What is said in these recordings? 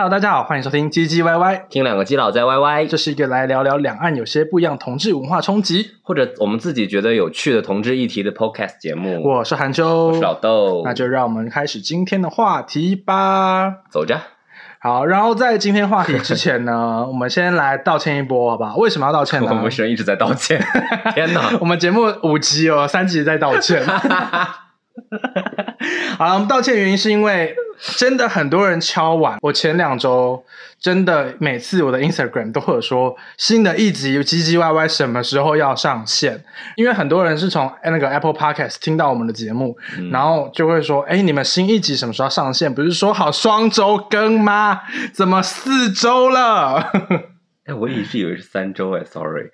Hello，大家好，欢迎收听唧唧歪歪，听两个基佬在歪歪这是一个来聊聊两岸有些不一样同志文化冲击。或者我们自己觉得有趣的同志议题的 Podcast 节目。我是韩秋，我是老豆，那就让我们开始今天的话题吧。走着。好，然后在今天话题之前呢，我们先来道歉一波，好不好？为什么要道歉呢？我们为什么一直在道歉？天哪！我们节目五集哦，三集在道歉。好了，我们道歉原因是因为真的很多人敲碗。我前两周真的每次我的 Instagram 都会有说新的一集唧唧歪歪什么时候要上线，因为很多人是从那个 Apple Podcast 听到我们的节目，然后就会说：“哎，你们新一集什么时候上线？不是说好双周更吗？怎么四周了？”我一直以为是三周哎，sorry，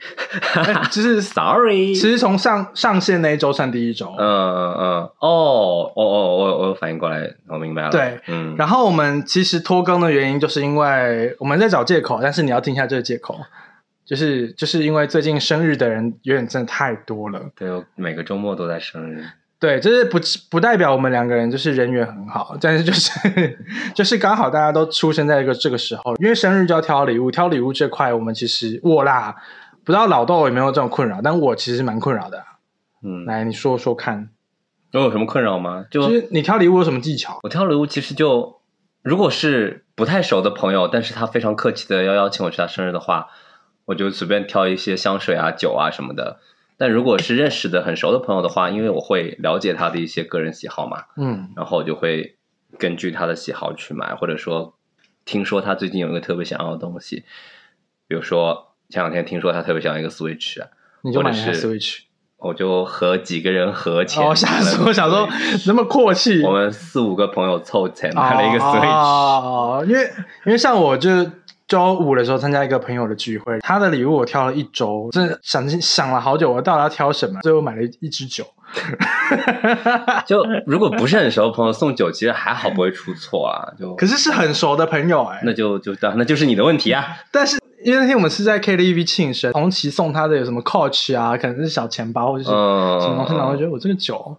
就是 sorry，其实从上上线那一周算第一周。嗯嗯，哦哦哦，我我反应过来，我明白了。对，嗯。然后我们其实拖更的原因，就是因为我们在找借口，但是你要听一下这个借口，就是就是因为最近生日的人有点真的太多了。对，我每个周末都在生日。对，就是不不代表我们两个人就是人缘很好，但是就是 就是刚好大家都出生在一个这个时候，因为生日就要挑礼物，挑礼物这块我们其实我啦，不知道老豆有没有这种困扰，但我其实蛮困扰的。嗯，来你说说看，我有什么困扰吗？就是你挑礼物有什么技巧？我挑礼物其实就如果是不太熟的朋友，但是他非常客气的要邀请我去他生日的话，我就随便挑一些香水啊、酒啊什么的。但如果是认识的很熟的朋友的话，因为我会了解他的一些个人喜好嘛，嗯，然后我就会根据他的喜好去买，或者说听说他最近有一个特别想要的东西，比如说前两天听说他特别想要一个 Switch，你就买 Switch，我就和几个人合钱，我想说想说那么阔气，我们四五个朋友凑钱买了一个 Switch，因为因为像我就。周五的时候参加一个朋友的聚会，他的礼物我挑了一周，真的想想了好久，我到底要挑什么？最后买了一支酒。就如果不是很熟的朋友送酒，其实还好，不会出错啊。就可是是很熟的朋友哎，那就就那就是你的问题啊。但是因为那天我们是在 KTV 庆生，红旗送他的有什么 Coach 啊，可能是小钱包或者是什么东西，然后觉得我这个酒。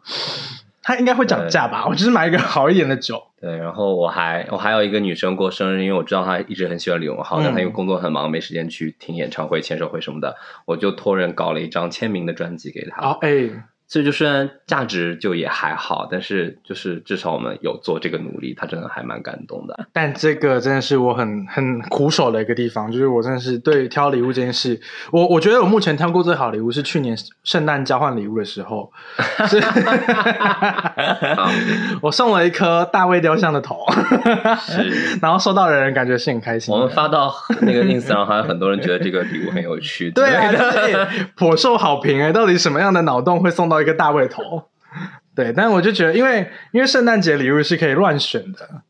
他应该会涨价吧？我只是买一个好一点的酒。对，然后我还我还有一个女生过生日，因为我知道她一直很喜欢李荣浩，但她因为工作很忙，没时间去听演唱会、签售会什么的，我就托人搞了一张签名的专辑给她。哦，哎。所以就虽然价值就也还好，但是就是至少我们有做这个努力，他真的还蛮感动的。但这个真的是我很很苦手的一个地方，就是我真的是对挑礼物这件事，我我觉得我目前挑过最好礼物是去年圣诞交换礼物的时候 我送了一颗大卫雕像的头，是 然后收到的人感觉是很开心。我们发到那个 ins 上，好像很多人觉得这个礼物很有趣，对啊，颇受好评哎，到底什么样的脑洞会送到？一个大胃头，对，但我就觉得，因为因为圣诞节礼物是可以乱选的，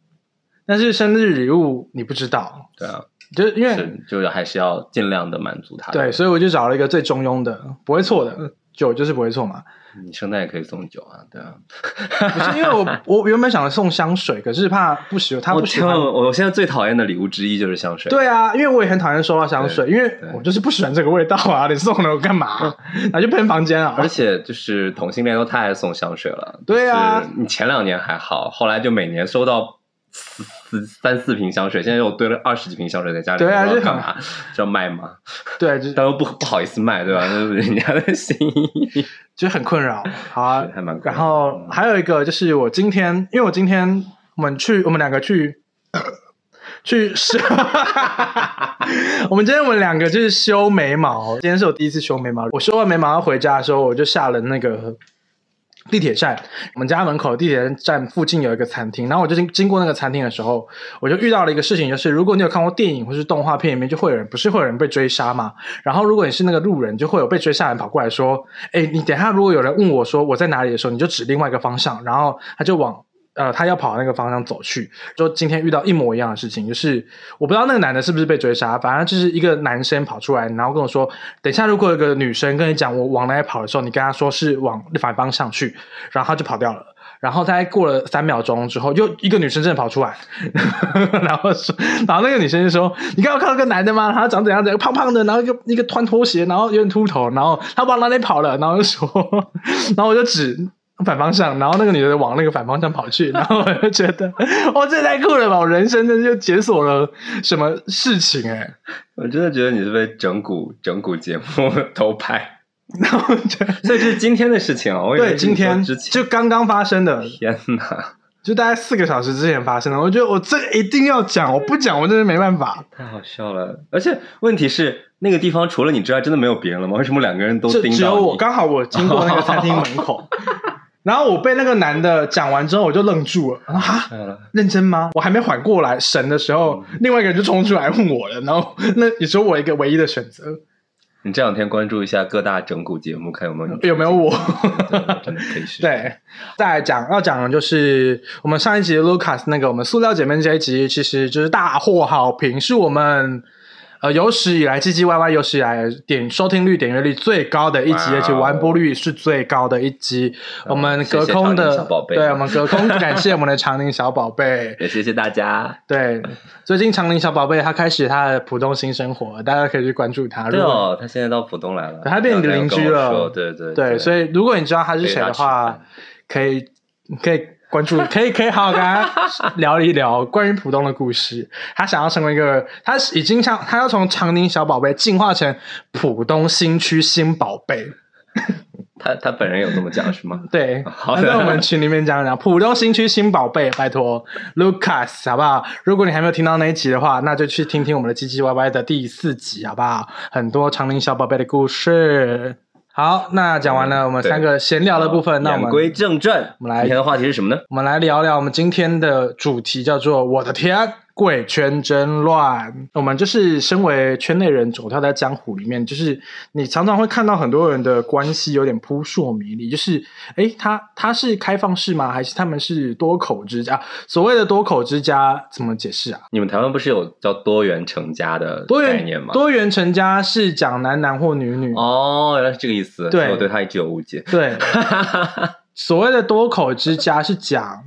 但是生日礼物你不知道，对啊，就因为就是还是要尽量的满足他，对，所以我就找了一个最中庸的，不会错的。酒就是不会错嘛，你圣诞也可以送酒啊，对啊，不是因为我我原本想送香水，可是怕不喜欢他不喜欢。我现在最讨厌的礼物之一就是香水。对啊，因为我也很讨厌收到香水，因为我就是不喜欢这个味道啊，你送了我干嘛？拿去喷房间啊？而且就是同性恋都太爱送香水了。对啊，你前两年还好，后来就每年收到。四三四瓶香水，现在又堆了二十几瓶香水在家里，对啊，这干嘛？是要卖吗？对，但又不不好意思卖，对吧？那是人家的 心意，就很困扰。好，还蛮。然后还有一个就是我今天，因为我今天我们去，我们两个去去修，我们今天我们两个就是修眉毛。今天是我第一次修眉毛，我修完眉毛要回家的时候，我就下了那个。地铁站，我们家门口地铁站附近有一个餐厅，然后我就经经过那个餐厅的时候，我就遇到了一个事情，就是如果你有看过电影或是动画片里面，就会有人不是会有人被追杀嘛？然后如果你是那个路人，就会有被追杀人跑过来说：“哎，你等下如果有人问我说我在哪里的时候，你就指另外一个方向，然后他就往。”呃，他要跑那个方向走去，就今天遇到一模一样的事情，就是我不知道那个男的是不是被追杀，反正就是一个男生跑出来，然后跟我说，等一下如果有个女生跟你讲我往哪里跑的时候，你跟他说是往反方向去，然后他就跑掉了。然后他过了三秒钟之后，又一个女生真的跑出来，然后说，然后那个女生就说，你刚刚看到个男的吗？他长怎样怎样，胖胖的，然后一个一个穿拖鞋，然后有点秃头，然后他往哪里跑了？然后就说，然后我就指。不反方向，然后那个女的往那个反方向跑去，然后我就觉得，哇，这太酷了吧！我人生真的就解锁了什么事情哎、我真的觉得你是被整蛊整蛊节目偷拍，然后我觉得，所以这是今天的事情啊！我以为对，今天之前就刚刚发生的，天哪，就大概四个小时之前发生的。我觉得我这个一定要讲，我不讲我真的没办法。太好笑了！而且问题是，那个地方除了你之外，真的没有别人了吗？为什么两个人都盯到？只有我，刚好我经过那个 餐厅门口，然后我被那个男的讲完之后，我就愣住了。啊，认真吗？我还没缓过来神的时候，嗯另外一个人就冲出来问我了。然后那也是我一个唯一的选择你这两天关注一下各大整蛊节目，看有没有你 有没有我？真的 可以试。，对，再来讲要讲的就是我们上一集的 Lucas 那个我们塑料姐妹这一集，其实就是大获好评，是我们。呃，有史以来唧唧歪歪有史以来点收听率、点阅率最高的一集，而且完播率是最高的一集。我们隔空的小宝，贝对我们隔空感谢我们的长宁小宝贝。也谢谢大家。对，最近长宁小宝贝他开始他的浦东新生活，大家可以去关注他。对哦，他现在到浦东来了，他变你的邻居了对对对，所以如果你知道他是谁的话，可以可以关注，可以可以好好跟他聊一聊关于浦东的故事。他想要成为一个，他已经像他要从长宁小宝贝进化成浦东新区新宝贝。他他本人有这么讲是吗？对，好在我们群里面讲讲浦东新区新宝贝，拜托 Lucas 好不好？如果你还没有听到那一集的话，那就去听听我们的唧唧歪歪的第四集好不好？很多长宁小宝贝的故事。好，那讲完了我们三个闲聊的部分，那我们言归正传，我们来今天的话题是什么呢？我们来聊聊我们今天的主题，叫做“我的天，贵圈真乱”。我们就是身为圈内人，走跳在江湖里面，就是你常常会看到很多人的关系有点扑朔迷离，就是诶，他他是开放式吗？还是他们是多口之家？所谓的多口之家怎么解释啊？你们台湾不是有叫多元成家的概念吗？多元成家是讲男男或女女，哦，原来是这个意思。对我对他一直有误解。对，所谓的多口之家是讲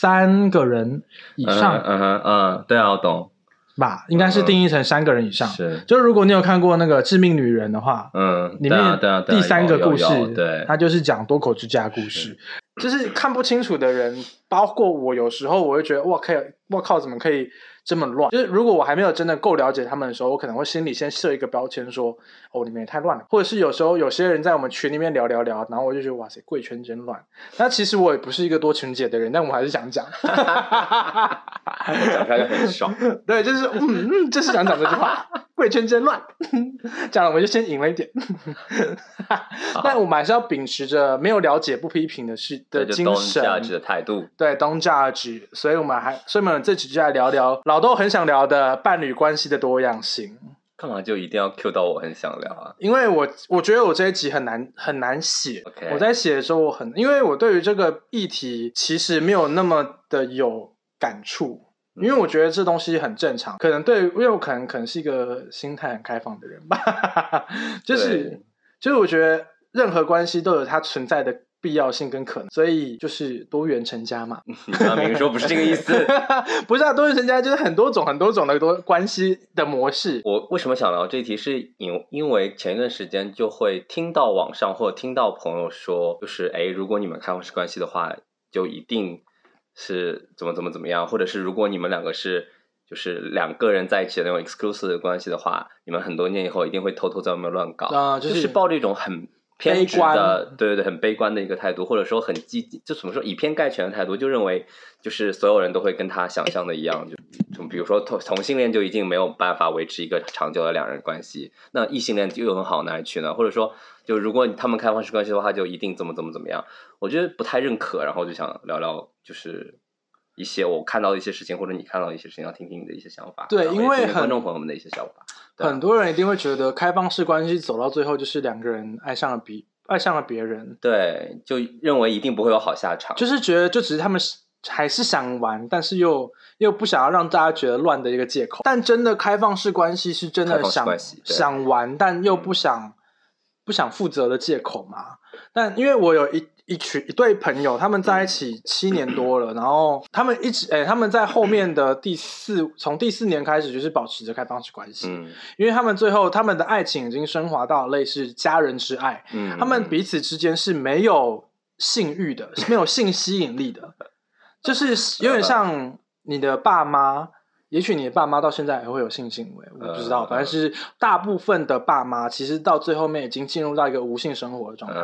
三个人以上。嗯嗯哼嗯，对啊，我懂。吧，应该是定义成三个人以上。是，就如果你有看过那个《致命女人》的话，嗯，里面第三个故事有，对，它就是讲多口之家故事。就是看不清楚的人，包括我，有时候我会觉得，哇，可以，我靠，怎么可以这么乱？就是如果我还没有真的够了解他们的时候，我可能会心里先设一个标签，说，哦，你们也太乱了。或者是有时候有些人在我们群里面聊聊聊，然后我就觉得，哇塞，贵圈真乱。那其实我也不是一个多情姐的人，但我还是想讲。讲出来就很爽。对，就是嗯嗯，就是想讲这句话，贵圈真乱。讲了我们就先赢了一点。但我们还是要秉持着没有了解不批评的是的精神，价值的态度。对，don't judge。所以我们还，所以我们这期就来聊聊老豆很想聊的伴侣关系的多样性。干嘛就一定要 Q 到我很想聊啊？因为我我觉得我这一集很难很难写 OK 我在写的时候我很，因为我对于这个议题其实没有那么的有感触，因为我觉得这东西很正常，可能对，因为我可能可能是一个心态很开放的人吧，就是就是我觉得任何关系都有它存在的必要性跟可能，所以就是多元成家嘛。你刚刚明明说不是这个意思。不是啊，多元成家就是很多种很多种的多关系的模式。我为什么想聊这一题？是因因为前一段时间就会听到网上或者听到朋友说，就是哎，如果你们开放式关系的话，就一定是怎么怎么怎么样，或者是如果你们两个是就是两个人在一起的那种 exclusive 的关系的话，你们很多年以后一定会偷偷在外面乱搞，啊就就是抱着一种很。偏执的，对对对，很悲观的一个态度，或者说很积极，就怎么说以偏概全的态度，就认为就是所有人都会跟他想象的一样，就就比如说同同性恋就一定没有办法维持一个长久的两人关系，那异性恋又能好哪里去呢？或者说，就如果他们开放式关系的话，就一定怎么怎么怎么样？我觉得不太认可，然后就想聊聊，就是一些我看到的一些事情，或者你看到的一些事情，要听听你的一些想法。对因为很观众朋友们的一些想法。很多人一定会觉得开放式关系走到最后就是两个人爱上了彼爱上了别人，对，就认为一定不会有好下场。就是觉得就只是他们是还是想玩，但是又又不想要让大家觉得乱的一个借口。但真的开放式关系是真的想想玩，但又不想不想负责的借口嘛。但因为我有一一群一对朋友，他们在一起七年多了，然后他们一直诶、他们在后面的第四从第四年开始就是保持着开放式关系，嗯。因为他们最后他们的爱情已经升华到类似家人之爱，嗯，他们彼此之间是没有性欲的，是没有性吸引力的，就是有点像你的爸妈。也许你的爸妈到现在还会有性行为，我不知道。嗯反正是大部分的爸妈，其实到最后面已经进入到一个无性生活的状态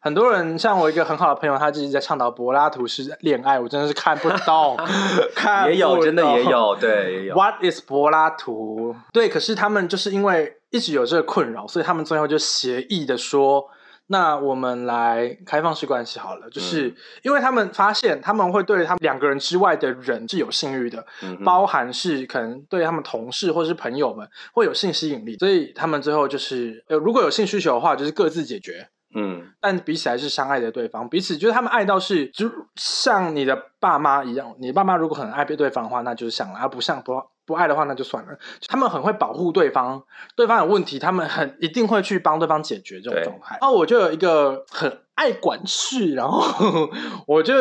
很多人像我一个很好的朋友，他自己在倡导柏拉图式恋爱，我真的是看不懂，看也有，真的也有，对，也有。What is 柏拉图？对，可是他们就是因为一直有这个困扰，所以他们最后就协议的说，那我们来开放式关系好了。就是嗯因为他们发现他们会对他们两个人之外的人是有性欲的，嗯包含是可能对他们同事或是朋友们会有性吸引力，所以他们最后就是呃，如果有性需求的话，就是各自解决。嗯但彼此还是相爱着对方，彼此就是他们爱到是，就像你的爸妈一样，你爸妈如果很爱对方的话，那就是像了；而不像不不爱的话，那就算了。他们很会保护对方，对方有问题，他们很一定会去帮对方解决这种状态。然后我就有一个很爱管事，然后 我就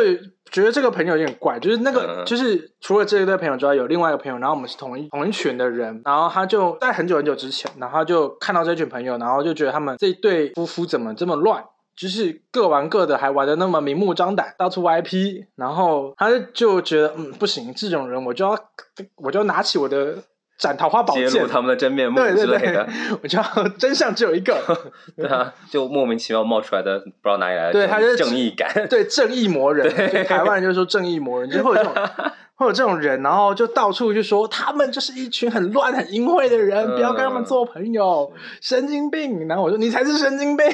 觉得这个朋友有点怪，就是那个、嗯就是除了这一对朋友之外，有另外一个朋友，然后我们是同一同一群的人，然后他就在很久很久之前，然后他就看到这群朋友，然后就觉得他们这一对夫妇怎么这么乱。就是各玩各的，还玩的那么明目张胆，到处 IP，然后他就觉得，嗯，不行，这种人我就要，我就要拿起我的斩桃花宝剑。揭露，他们的真面目对对之类的。对，，我知道真相只有一个，对啊，就莫名其妙冒出来的，不知道哪里来的对他就是正义感，对正义魔人，对。台湾人就说正义魔人，就会有这种会有这种人，然后就到处就说他们就是一群很乱、很淫秽的人，嗯不要跟他们做朋友，神经病。然后我说你才是神经病，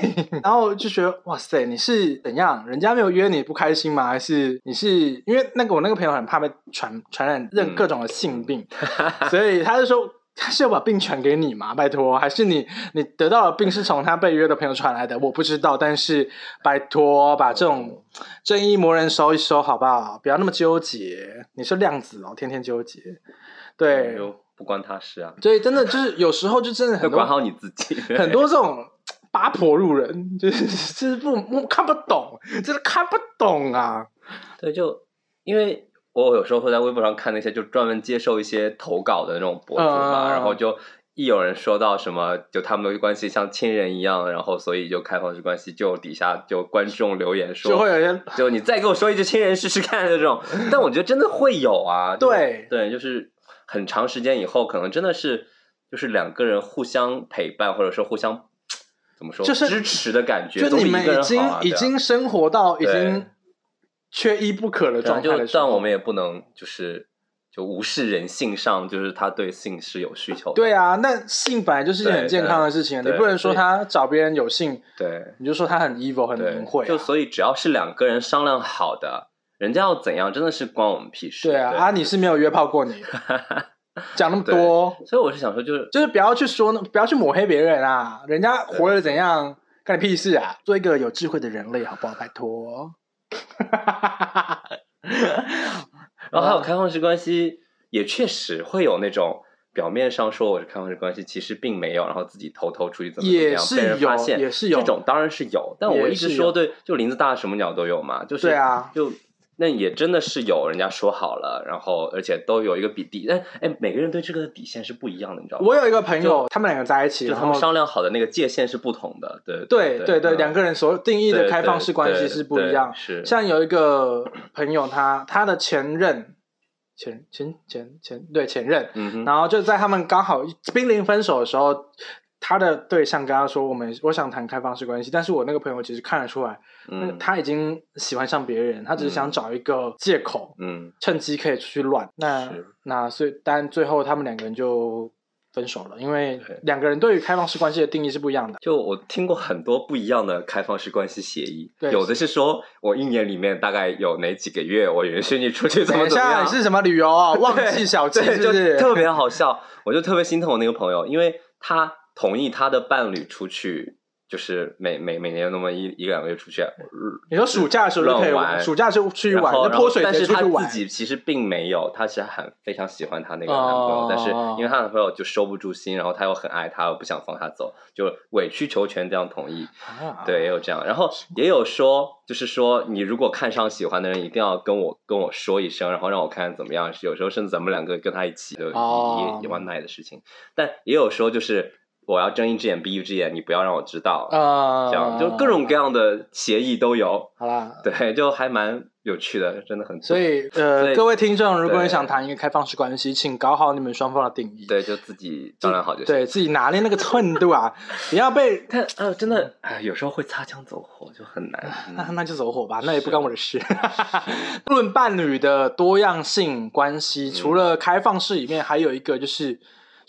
然后就觉得哇塞，你是怎样？人家没有约你不开心吗？还是你是因为那个我那个朋友很怕被传传染任嗯各种的性病，所以他就说。他是要把病传给你吗？拜托，还是你你得到的病是从他被约的朋友传来的？我不知道，但是拜托把这种正义魔人收一收好不好？不要那么纠结。你是量子哦，天天纠结。对，不关他事啊，所以真的就是有时候就真的很 多管好你自己，很多这种八婆路人，就是就是不不看不懂，真的看不懂啊。对，就因为我有时候会在微博上看那些就专门接受一些投稿的那种博主嘛，嗯然后就一有人说到什么，就他们的关系像亲人一样，然后所以就开放式关系，就底下就观众留言说，就会有人就你再给我说一句亲人试试看这种，但我觉得真的会有啊，对。对，就是很长时间以后，可能真的是就是两个人互相陪伴，或者说互相 怎么说，就是支持的感觉，就你们已经、已经生活到已经缺一不可的状态的时候，但我们也不能就是就无视人性上，就是他对性是有需求的。对啊，那性本来就是一件很健康的事情，你不能说他找别人有性，对你就说他很 evil 很对淫秽、啊。就所以只要是两个人商量好的，人家要怎样真的是关我们屁事。对啊，啊，你是没有约炮过你，讲那么多，所以我是想说，就是就是不要去说那，不要去抹黑别人啊，人家活得怎样，干你屁事啊！做一个有智慧的人类，好不好？拜托。然后还有开放式关系，也确实会有那种表面上说我是开放式关系，其实并没有，然后自己偷偷出去怎么怎么也样，是被人发现，也是有这种当然是有，但我一直说对，就林子大什么鸟都有嘛，就是对啊就。那也真的是有人家说好了，然后而且都有一个比底，但哎，每个人对这个的底线是不一样的，你知道吗？我有一个朋友，他们两个在一起，就他们商量好的那个界限是不同的，对对对两个人所定义的开放式关系是不一样。是像有一个朋友他，他的前任，前前前前对前任，然后就在他们刚好濒临分手的时候，他的对象跟他说：“我们我想谈开放式关系。”但是我那个朋友其实看得出来，嗯他已经喜欢上别人，他只是想找一个借口，嗯趁机可以出去乱。那那所以，但最后他们两个人就分手了，因为两个人对于开放式关系的定义是不一样的。就我听过很多不一样的开放式关系协议，对有的是说我一年里面大概有哪几个月我允许你出去怎么怎么样，是什么旅游啊？忘记小记，是不？就是 特别好笑，我就特别心疼我那个朋友，因为他同意他的伴侣出去，就是每每每年那么一一个两个月出去，你说暑假的时候就可以玩暑假就出去玩，然后然后就泼水但是他自。己其实并没有，他是很非常喜欢他那个男朋友，哦但是因为他男朋友就收不住心，然后他又很爱他，又不想放他走，就委曲求全这样同意。啊对，也有这样，然后也有说，就是说你如果看上喜欢的人，一定要跟我跟我说一声，然后让我看看怎么样。有时候甚至咱们两个跟他一起，就也、哦也也蛮耐的事情。但也有说，就是我要睁一只眼闭一只眼，你不要让我知道，啊，这样就各种各样的协议都有。好啦。对，就还蛮有趣的，真的很。所以，呃，各位听众，如果你想谈一个开放式关系，请搞好你们双方的定义。对，就自己商量好就行。对自己拿捏那个寸度啊，不要被他呃，真的，哎，有时候会擦枪走火，就很难。那嗯那就走火吧，那也不关我的事。论伴侣的多样性关系，嗯除了开放式里面，还有一个就是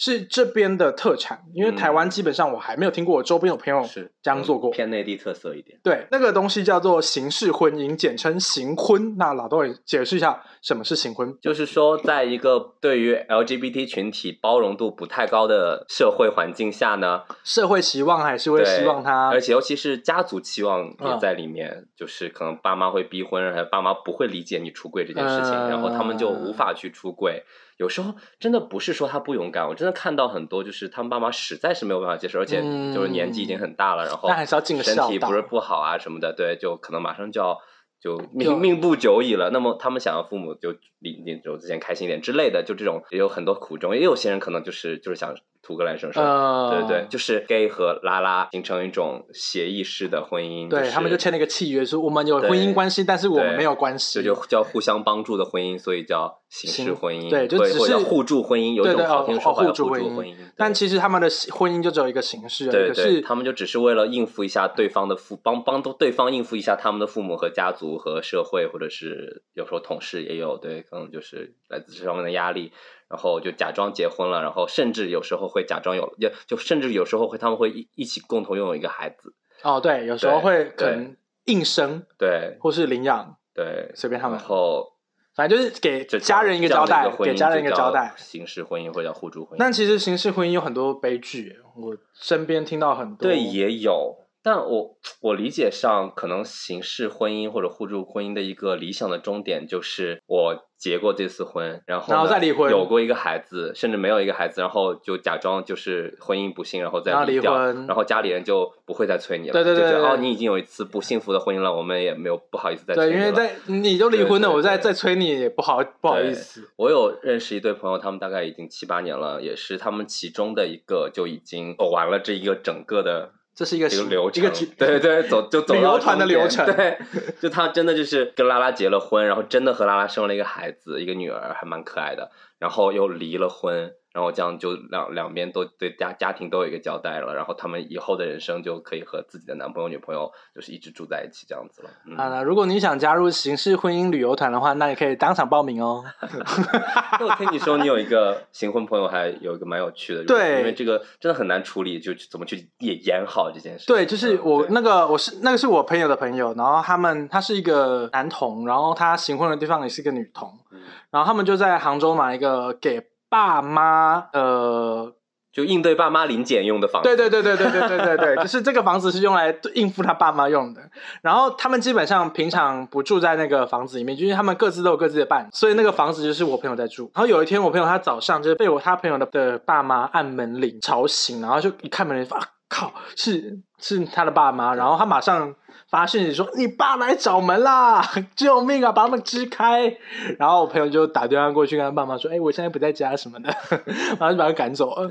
是这边的特产，因为嗯台湾基本上我还没有听过，我周边有朋友是这样做过。偏内地特色一点。对，那个东西叫做形式婚姻，简称形婚。那老豆也解释一下什么是形婚。就是说，在一个对于 LGBT 群体包容度不太高的社会环境下呢，社会期望还是会希望他而且尤其是家族期望也嗯在里面，就是可能爸妈会逼婚，还有爸妈不会理解你出柜这件事情，嗯然后他们就无法去出柜。有时候真的不是说他不勇敢，我真的看到很多就是他们爸妈实在是没有办法接受，而且嗯就是年纪已经很大了，然后那还是要尽个身体不是不好啊什么的，对，就可能马上就要。就就命命不久矣了，那么他们想要父母就领领走之前开心一点之类的，就这种也有很多苦衷，也有些人可能就是就是想图个来生生，呃，对对对，就是 gay 和拉拉形成一种协议式的婚姻，对、是他们就签了一个契约，说我们有婚姻关系，但是我们没有关系，这就叫互相帮助的婚姻，所以叫形式婚姻，对就只是互助婚姻，有一种好听的说法叫互助婚姻但其实他们的婚姻就只有一个形式对对，他们就只是为了应付一下对方的父，帮帮对方应付一下他们的父母和家族和社会，或者是有时候同事也有，对，可能就是来自这方面的压力，然后就假装结婚了，然后甚至有时候会假装有，就就甚至有时候会他们会一一起共同拥有一个孩子，哦，对，有时候会可能硬生对或是领养，对，随便他们然后反正就是给家人一个交代，给家人一个交代。形式婚姻或者叫互助婚姻，但其实形式婚姻有很多悲剧，我身边听到很多。对，也有，但我我理解上，可能形式婚姻或者互助婚姻的一个理想的终点，就是我结过这次婚，然后然后再离婚有过一个孩子，甚至没有一个孩子，然后就假装就是婚姻不幸，然后再离掉，婚然后家里人就不会再催你了，对对对哦，你已经有一次不幸福的婚姻了，我们也没有不好意思再催对，你了。因为在你都离婚了，我再再催你也不好不好意思。我有认识一对朋友，他们大概已经七八年了，也是他们其中的一个就已经走完了这一个整个的这是一个这个流程，一个局 对对，走就走到旅游团的流程。对，就他真的就是跟拉拉结了婚，然后真的和拉拉生了一个孩子，一个女儿，还蛮可爱的，然后又离了婚，然后这样就两两边都对家家庭都有一个交代了，然后他们以后的人生就可以和自己的男朋友女朋友就是一直住在一起这样子了。嗯，啊，那如果你想加入形式婚姻旅游团的话，那你可以当场报名哦。那我听你说你有一个新婚朋友，还有一个蛮有趣的，对因为这个真的很难处理，就怎么去演演好这件事。对，就是我那个我是那个是我朋友的朋友，然后他们他是一个男同，然后他行婚的地方也是一个女同，嗯然后他们就在杭州买一个给爸妈呃，就应对爸妈临检用的房子。对对对对对对对对对，就是这个房子是用来应付他爸妈用的。然后他们基本上平常不住在那个房子里面，就是他们各自都有各自的伴，所以那个房子就是我朋友在住。然后有一天，我朋友他早上就是被我他朋友的的爸妈按门铃吵醒，然后就一看门铃，啊靠，是是他的爸妈，然后他马上发讯息说：“你爸来找门啦，救命啊，把他们支开！”然后我朋友就打电话过去跟他爸妈说：“哎、我现在不在家什么的。”然后就把他赶走了。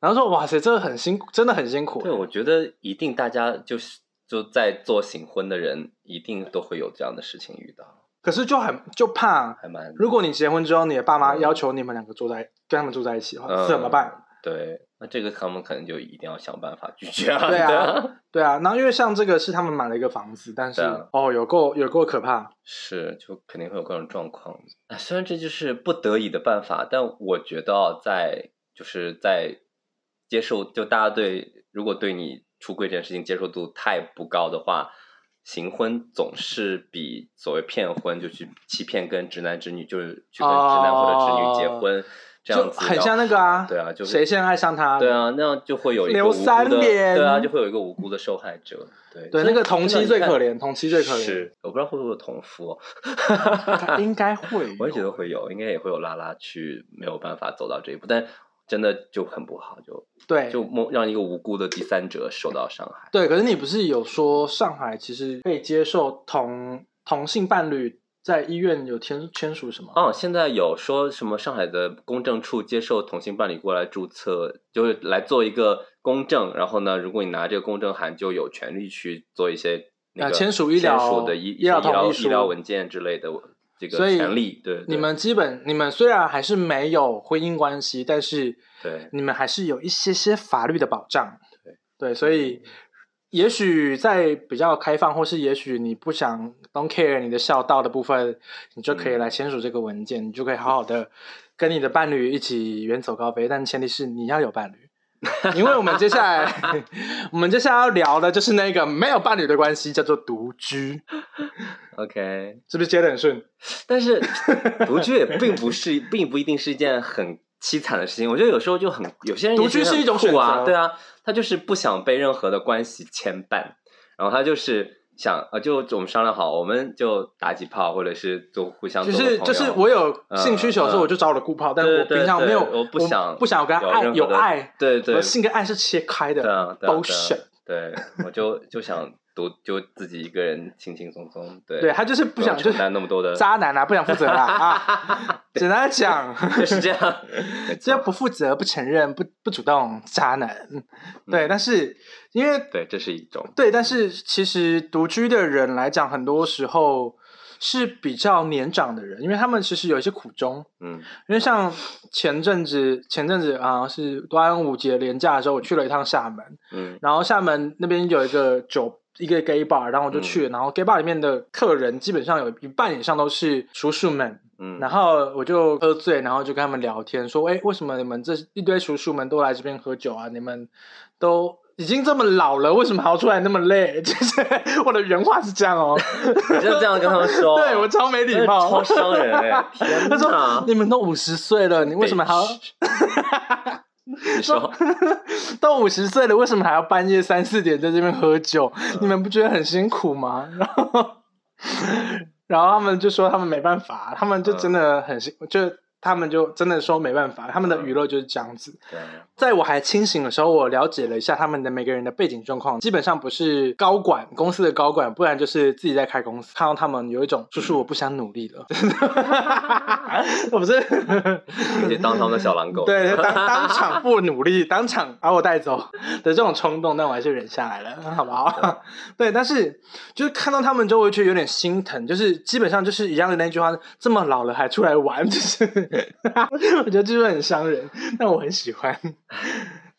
然后说：“哇塞，这个很辛苦，真的很辛苦。”对，我觉得一定大家就是就在做醒婚的人，一定都会有这样的事情遇到，可是就很就怕，还蛮如果你结婚之后，你的爸妈嗯要求你们两个住在跟他们住在一起的话，嗯怎么办？对。那这个他们可能就一定要想办法拒绝啊。对啊啊，对啊，然后因为像这个是他们买了一个房子，但是、啊哦，有够有够可怕。是就肯定会有各种状况。啊，虽然这就是不得已的办法，但我觉得啊在就是在接受，就大家对如果对你出柜这件事情接受度太不高的话，行婚总是比所谓骗婚，就去欺骗跟直男直女，就是去跟直男或者直女结婚、这样就子，很像那个啊，对啊，就是谁先爱上他？对，啊，那样就会有一个刘无辜的，三连对啊，就会有一个无辜的受害者。对对，那个同妻最可怜，同妻最可怜，是，我不知道会不会有同夫、哦，应该会。我也觉得会有，应该也会有拉拉去没有办法走到这一步，但真的就很不好，就对，就莫让一个无辜的第三者受到伤害。对。可是你不是有说上海其实可以接受同同性伴侣在医院有签签署什么？哦，现在有说什么上海的公证处接受同性伴侣过来注册，就是来做一个公证，然后呢，如果你拿这个公证函，就有权利去做一些那啊个签署医疗签署的医医疗医疗文件之类的这个权利。对，对你们基本你们虽然还是没有婚姻关系，但是对你们还是有一些些法律的保障。对对，所以也许在比较开放，或是也许你不想 don't care 你的孝道的部分，你就可以来签署这个文件，你就可以好好的跟你的伴侣一起远走高飞，但前提是你要有伴侣。因为我们接下来，我们接下来要聊的就是那个没有伴侣的关系，叫做独居，，OK。是不是接的很顺？但是 独居也并不是，并不一定是一件很凄惨的事情。我觉得有时候就很，有些人独居是一种很酷啊，选择对啊，他就是不想被任何的关系牵绊，然后他就是想，呃，就我们商量好，我们就打几炮，或者是就互相就是就是我有性需求的时候，嗯我就找我的顾炮，但是我平常没有，我不想不想有跟他爱有爱，对对我性跟爱是切开的对啊对啊对啊 bullshit。对，我就就想独就自己一个人轻轻松松，对对他就是不想承担那么多的渣男啊，不想负责啦啊！简单地讲，就是这样，没只要 不负责、不承认、不不主动，渣男。对，但是因为对，这是一种对，但是其实独居的人来讲，很多时候是比较年长的人，因为他们其实有一些苦衷。嗯因为像前阵子，前阵子啊是端午节连假的时候，我去了一趟厦门，嗯然后厦门那边有一个酒一个 gay bar，然后我就去了，然后 gay bar 里面的客人基本上有一半以上都是叔叔们，嗯，然后我就喝醉，然后就跟他们聊天，说，哎，为什么你们这一堆叔叔们都来这边喝酒啊？你们都已经这么老了，为什么还要出来那么累？就是我的原话是这样哦，你就这样跟他们说，对我超没礼貌，超伤人哎！天 他说！你们都五十岁了，你为什么还要？你说，都 五十岁了，为什么还要半夜三四点在这边喝酒？你们不觉得很辛苦吗？然后，然后他们就说他们没办法，他们就真的很辛，就他们就真的说没办法，他们的娱乐就是这样子。对在我还清醒的时候，我了解了一下他们的每个人的背景状况，基本上不是高管公司的高管，不然就是自己在开公司。看到他们有一种，叔叔我不想努力了，我不是，而且当他们的小狼狗，对，当当场不努力，当场把我带走的这种冲动，但我还是忍下来了，好不好？对，但是就是看到他们之后，我就觉得有点心疼，就是基本上就是一样的那句话，这么老了还出来玩，就是 我觉得就是很伤人，但我很喜欢。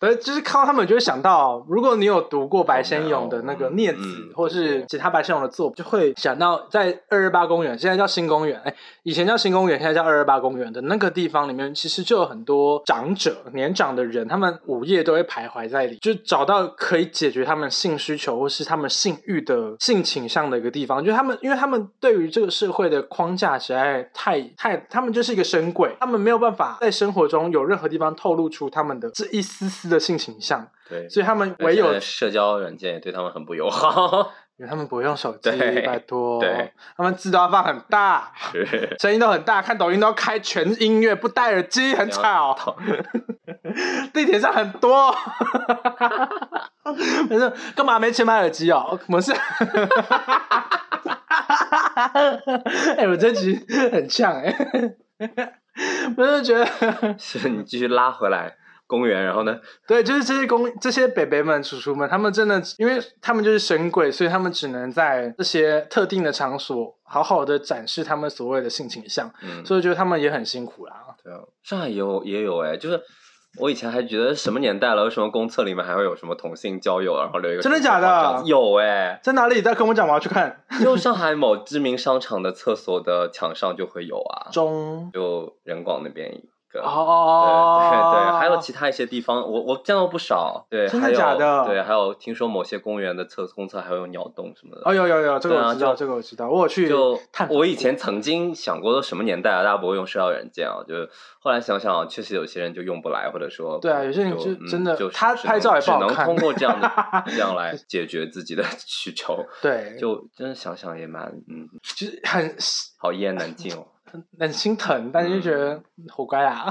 对，就是看到他们，就会想到，如果你有读过白先勇的那个《孽子》嗯或是其他白先勇的作品，就会想到在二二八公园，现在叫新公园，哎，以前叫新公园，现在叫二二八公园的那个地方里面，其实就有很多长者、年长的人，他们午夜都会徘徊在里，就找到可以解决他们性需求或是他们性欲的性倾向的一个地方。就他们，因为他们对于这个社会的框架实在太太，他们就是一个深柜，他们没有办法在生活中有任何地方透露出他们的这一丝丝的性倾向，对，所以他们唯有社交软件也对他们很不友好，因为他们不会用手机，对拜托，对，他们字都要放很大。声音都很大，看抖音都要开全音乐，不戴耳机，很吵。地铁上很多，没事，干嘛没钱买耳机哦？没事。哎、我这集很呛哎、我就觉得，是你继续拉回来公园，然后呢，对，就是这些公这些北北们、叔叔们，他们真的，因为他们就是神鬼，所以他们只能在这些特定的场所好好的展示他们所谓的性倾向，嗯，所以我觉得他们也很辛苦啦。对啊，上海也有也有哎，就是我以前还觉得什么年代了，为什么公厕里面还会有什么同性交友，然后留一个真的假的？有哎，在哪里？再跟我讲，我要去看。就上海某知名商场的厕所的墙上就会有啊，中。就人广那边一个。哦，对对对，还有其他一些地方，我我见到不少。对，真的还有假的对，还有听说某些公园的厕公厕还有鸟洞什么的。哦，有有有，这个我知道，就这个我知道，我去就探我以前曾经想过，都什么年代啊，大家不会用社交软件啊，就是后来想想，确实有些人就用不来，或者说对啊有些人就就真的嗯、就是他拍照也能不好看只能通过这样的 这样来解决自己的需求，对，就真的想想也蛮嗯，就是很好一言难尽哦。很心疼，但是就觉得好乖啊！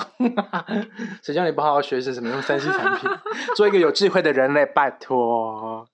谁叫你不好好学习怎么用三 C 产品，做一个有智慧的人类，拜托。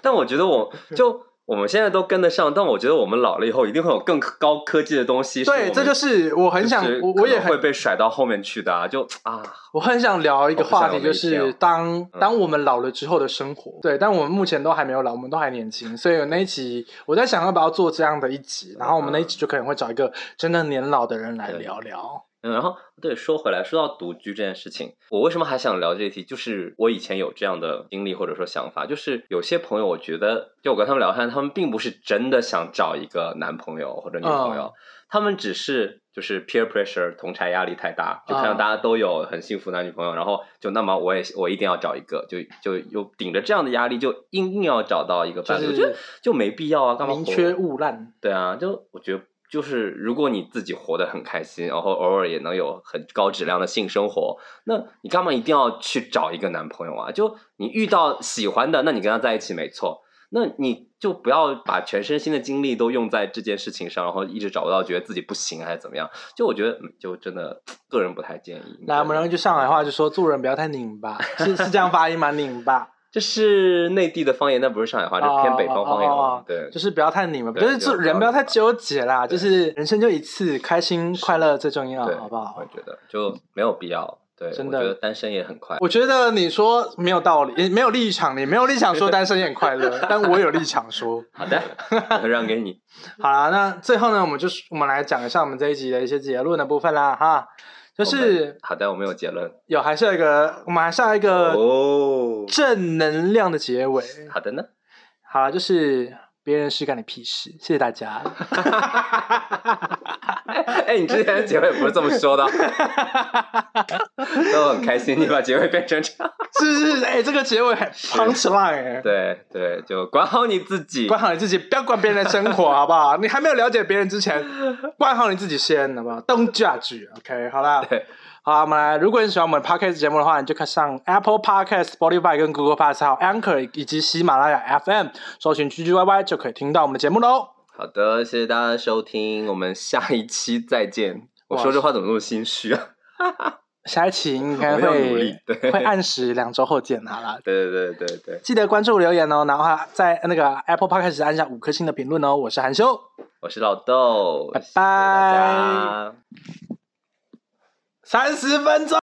但我觉得我就我们现在都跟得上，但我觉得我们老了以后一定会有更高科技的东西。对，这就是我很想，我我也会被甩到后面去的啊！就啊，我很想聊一个话题，就是当当我们老了之后的生活。对，但我们目前都还没有老，我们都还年轻，所以那一集我在想要不要做这样的一集，然后我们那一集就可能会找一个真的年老的人来聊聊。嗯，然后对，说回来，说到独居这件事情，我为什么还想聊这一题？就是我以前有这样的经历或者说想法，就是有些朋友，我觉得就我跟他们聊天，他们并不是真的想找一个男朋友或者女朋友，他们只是就是 peer pressure 同柴压力太大，就看到大家都有很幸福男女朋友，然后就那么我也我一定要找一个，就就又顶着这样的压力，就硬硬要找到一个伴侣，我觉得就没必要啊，干嘛宁缺毋滥？对啊，就我觉得。就是如果你自己活得很开心，然后偶尔也能有很高质量的性生活，那你干嘛一定要去找一个男朋友啊？就你遇到喜欢的，那你跟他在一起没错，那你就不要把全身心的精力都用在这件事情上，然后一直找不到，觉得自己不行还是怎么样？就我觉得，就真的个人不太建议。来，我们用一句上海话就说：做人不要太拧巴，是是这样发音吗？拧巴。这是内地的方言，但不是上海话，是偏北方方言。对，就是不要太拧了，就是做人不要太纠结啦，就是人生就一次，开心快乐最重要，好不好？我觉得就没有必要。对，真的，单身也很快。我觉得你说没有道理，没有立场，你没有立场说单身也很快乐，但我有立场说。好的，让给你。好了，那最后呢，我们就是我们来讲一下我们这一集的一些结论的部分啦，哈。就是好的，我们有结论。有，还是有一个，我们还是要一个哦正能量的结尾。好的呢，好，就是别人事干你屁事。谢谢大家。哎，你之前的结尾不是这么说的，都很开心。你把结尾变成这样，是是，哎，这个结尾很 punch line。对对，就管好你自己，管好你自己，不要管别人的生活，好不好？你还没有了解别人之前，管好你自己先，好不好？Don't judge。OK，好啦。对，好，我们来。如果你喜欢我们 podcast 节目的话，你就可以上 Apple Podcast、Spotify 跟 Google Podcast、Anchor 以及喜马拉雅 FM，搜寻 G G Y Y 就可以听到我们的节目喽。好的，谢谢大家的收听，我们下一期再见。我说这话怎么那么心虚啊？下一期应该会会按时两周后见，好了。对对对对对，记得关注留言哦，然后在那个 Apple Podcast 按下五颗星的评论哦。我是韩修，我是老豆，拜拜。三十分钟。